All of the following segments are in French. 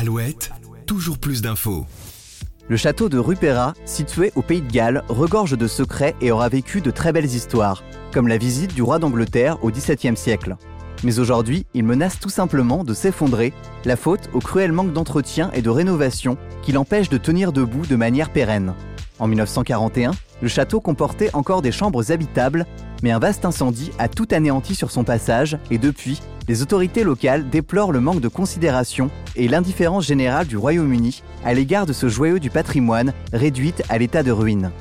Alouette, toujours plus d'infos. Le château de Rupera, situé au Pays de Galles, regorge de secrets et aura vécu de très belles histoires, comme la visite du roi d'Angleterre au XVIIe siècle. Mais aujourd'hui, il menace tout simplement de s'effondrer, la faute au cruel manque d'entretien et de rénovation qui l'empêche de tenir debout de manière pérenne. En 1941, le château comportait encore des chambres habitables, mais un vaste incendie a tout anéanti sur son passage et depuis, les autorités locales déplorent le manque de considération et l'indifférence générale du Royaume-Uni à l'égard de ce joyau du patrimoine réduite à l'état de ruine.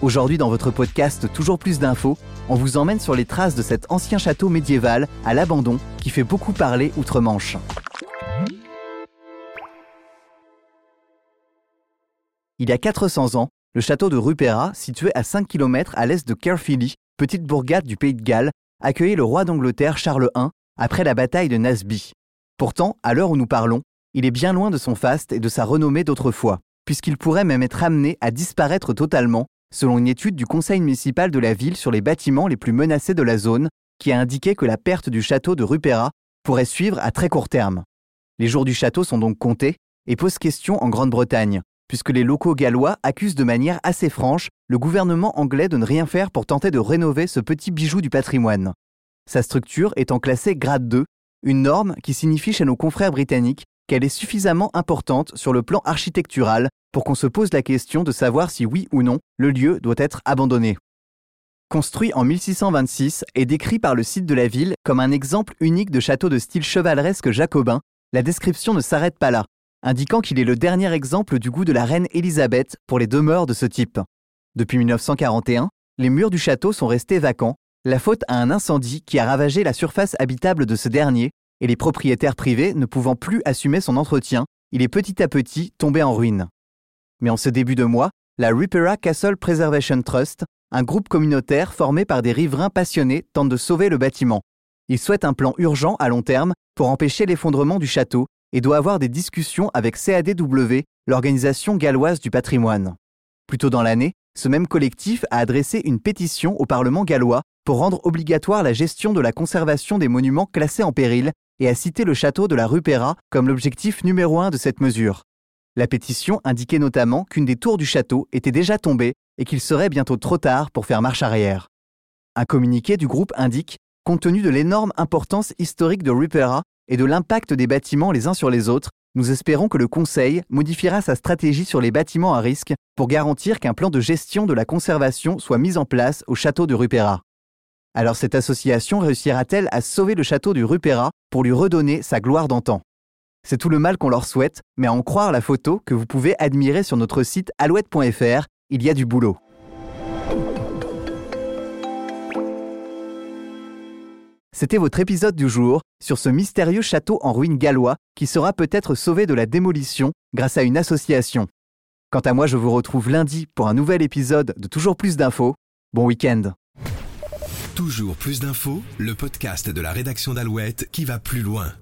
Aujourd'hui dans votre podcast Toujours plus d'infos, on vous emmène sur les traces de cet ancien château médiéval à l'abandon qui fait beaucoup parler outre-Manche. Il y a 400 ans, le château de Rupera, situé à 5 km à l'est de Caerphilly, petite bourgade du pays de Galles, accueillait le roi d'Angleterre Charles I après la bataille de Naseby. Pourtant, à l'heure où nous parlons, il est bien loin de son faste et de sa renommée d'autrefois, puisqu'il pourrait même être amené à disparaître totalement, selon une étude du conseil municipal de la ville sur les bâtiments les plus menacés de la zone, qui a indiqué que la perte du château de Rupera pourrait suivre à très court terme. Les jours du château sont donc comptés et posent question en Grande-Bretagne, puisque les locaux gallois accusent de manière assez franche le gouvernement anglais de ne rien faire pour tenter de rénover ce petit bijou du patrimoine. Sa structure étant classée grade 2, une norme qui signifie chez nos confrères britanniques qu'elle est suffisamment importante sur le plan architectural pour qu'on se pose la question de savoir si oui ou non le lieu doit être abandonné. Construit en 1626 et décrit par le site de la ville comme un exemple unique de château de style chevaleresque jacobin, la description ne s'arrête pas là, indiquant qu'il est le dernier exemple du goût de la reine Élisabeth pour les demeures de ce type. Depuis 1941, les murs du château sont restés vacants, la faute à un incendie qui a ravagé la surface habitable de ce dernier, et les propriétaires privés ne pouvant plus assumer son entretien, il est petit à petit tombé en ruine. Mais en ce début de mois, la Ripera Castle Preservation Trust, un groupe communautaire formé par des riverains passionnés, tente de sauver le bâtiment. Il souhaite un plan urgent à long terme pour empêcher l'effondrement du château et doit avoir des discussions avec CADW, l'organisation galloise du patrimoine. Plus tôt dans l'année, ce même collectif a adressé une pétition au Parlement gallois pour rendre obligatoire la gestion de la conservation des monuments classés en péril et a cité le château de la rue Perra comme l'objectif numéro un de cette mesure. La pétition indiquait notamment qu'une des tours du château était déjà tombée et qu'il serait bientôt trop tard pour faire marche arrière. Un communiqué du groupe indique, compte tenu de l'énorme importance historique de Rupera et de l'impact des bâtiments les uns sur les autres, nous espérons que le Conseil modifiera sa stratégie sur les bâtiments à risque pour garantir qu'un plan de gestion de la conservation soit mis en place au château de Rupera. Alors cette association réussira-t-elle à sauver le château du Rupera pour lui redonner sa gloire d'antan? C'est tout le mal qu'on leur souhaite, mais à en croire la photo que vous pouvez admirer sur notre site alouette.fr, il y a du boulot. C'était votre épisode du jour sur ce mystérieux château en ruine gallois qui sera peut-être sauvé de la démolition grâce à une association. Quant à moi, je vous retrouve lundi pour un nouvel épisode de Toujours plus d'infos. Bon week-end. Toujours plus d'infos, le podcast de la rédaction d'Alouette qui va plus loin.